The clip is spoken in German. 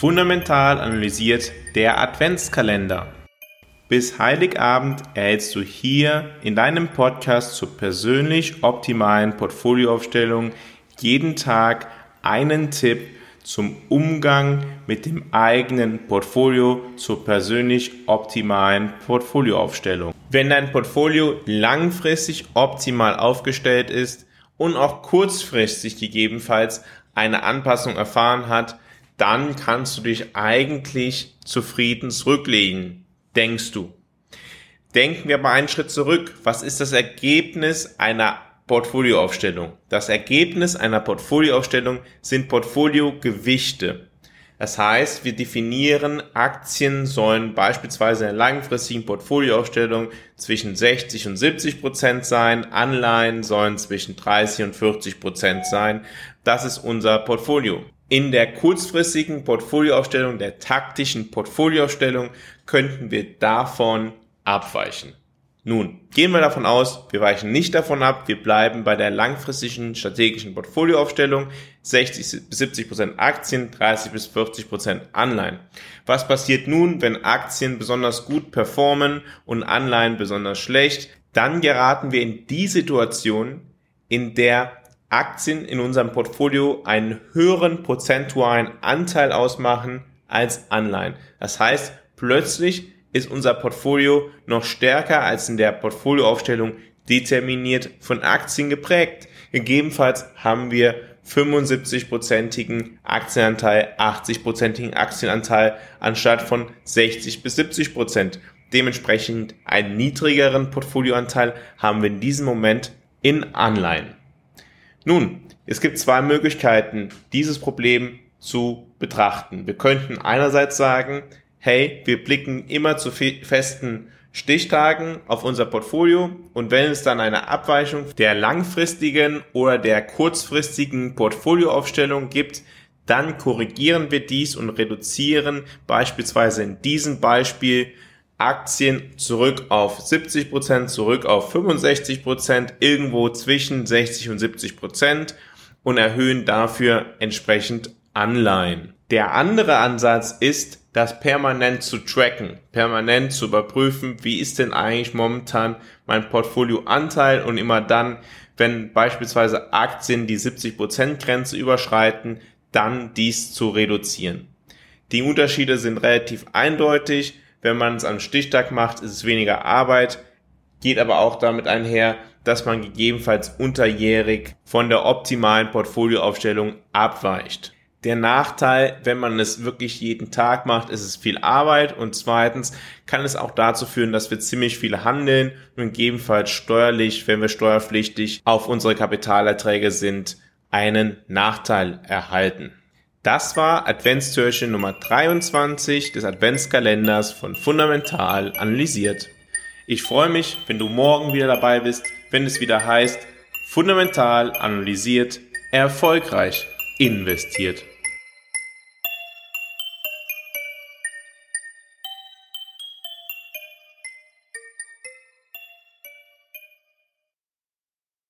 Fundamental analysiert der Adventskalender. Bis Heiligabend erhältst du hier in deinem Podcast zur persönlich optimalen Portfolioaufstellung jeden Tag einen Tipp zum Umgang mit dem eigenen Portfolio zur persönlich optimalen Portfolioaufstellung. Wenn dein Portfolio langfristig optimal aufgestellt ist und auch kurzfristig gegebenenfalls eine Anpassung erfahren hat, dann kannst du dich eigentlich zufrieden zurücklegen, denkst du. Denken wir mal einen Schritt zurück. Was ist das Ergebnis einer Portfolioaufstellung? Das Ergebnis einer Portfolioaufstellung sind Portfoliogewichte. Das heißt, wir definieren Aktien sollen beispielsweise in einer langfristigen Portfolioaufstellung zwischen 60 und 70 Prozent sein, Anleihen sollen zwischen 30 und 40 Prozent sein. Das ist unser Portfolio. In der kurzfristigen Portfolioaufstellung, der taktischen Portfolioaufstellung, könnten wir davon abweichen. Nun, gehen wir davon aus, wir weichen nicht davon ab, wir bleiben bei der langfristigen strategischen Portfolioaufstellung 60 bis 70 Prozent Aktien, 30 bis 40 Prozent Anleihen. Was passiert nun, wenn Aktien besonders gut performen und Anleihen besonders schlecht? Dann geraten wir in die Situation, in der Aktien in unserem Portfolio einen höheren prozentualen Anteil ausmachen als Anleihen. Das heißt, plötzlich ist unser Portfolio noch stärker als in der Portfolioaufstellung determiniert von Aktien geprägt. Gegebenenfalls haben wir 75-prozentigen Aktienanteil, 80-prozentigen Aktienanteil anstatt von 60 bis 70 Prozent. Dementsprechend einen niedrigeren Portfolioanteil haben wir in diesem Moment in Anleihen. Nun, es gibt zwei Möglichkeiten, dieses Problem zu betrachten. Wir könnten einerseits sagen, hey, wir blicken immer zu festen Stichtagen auf unser Portfolio und wenn es dann eine Abweichung der langfristigen oder der kurzfristigen Portfolioaufstellung gibt, dann korrigieren wir dies und reduzieren beispielsweise in diesem Beispiel Aktien zurück auf 70%, Prozent, zurück auf 65%, Prozent, irgendwo zwischen 60 und 70 Prozent und erhöhen dafür entsprechend Anleihen. Der andere Ansatz ist, das permanent zu tracken, permanent zu überprüfen, wie ist denn eigentlich momentan mein Portfolioanteil und immer dann, wenn beispielsweise Aktien die 70% Grenze überschreiten, dann dies zu reduzieren. Die Unterschiede sind relativ eindeutig. Wenn man es am Stichtag macht, ist es weniger Arbeit, geht aber auch damit einher, dass man gegebenenfalls unterjährig von der optimalen Portfolioaufstellung abweicht. Der Nachteil, wenn man es wirklich jeden Tag macht, ist es viel Arbeit und zweitens kann es auch dazu führen, dass wir ziemlich viel handeln und gegebenenfalls steuerlich, wenn wir steuerpflichtig auf unsere Kapitalerträge sind, einen Nachteil erhalten. Das war Adventstürchen Nummer 23 des Adventskalenders von Fundamental analysiert. Ich freue mich, wenn du morgen wieder dabei bist, wenn es wieder heißt Fundamental analysiert, erfolgreich investiert.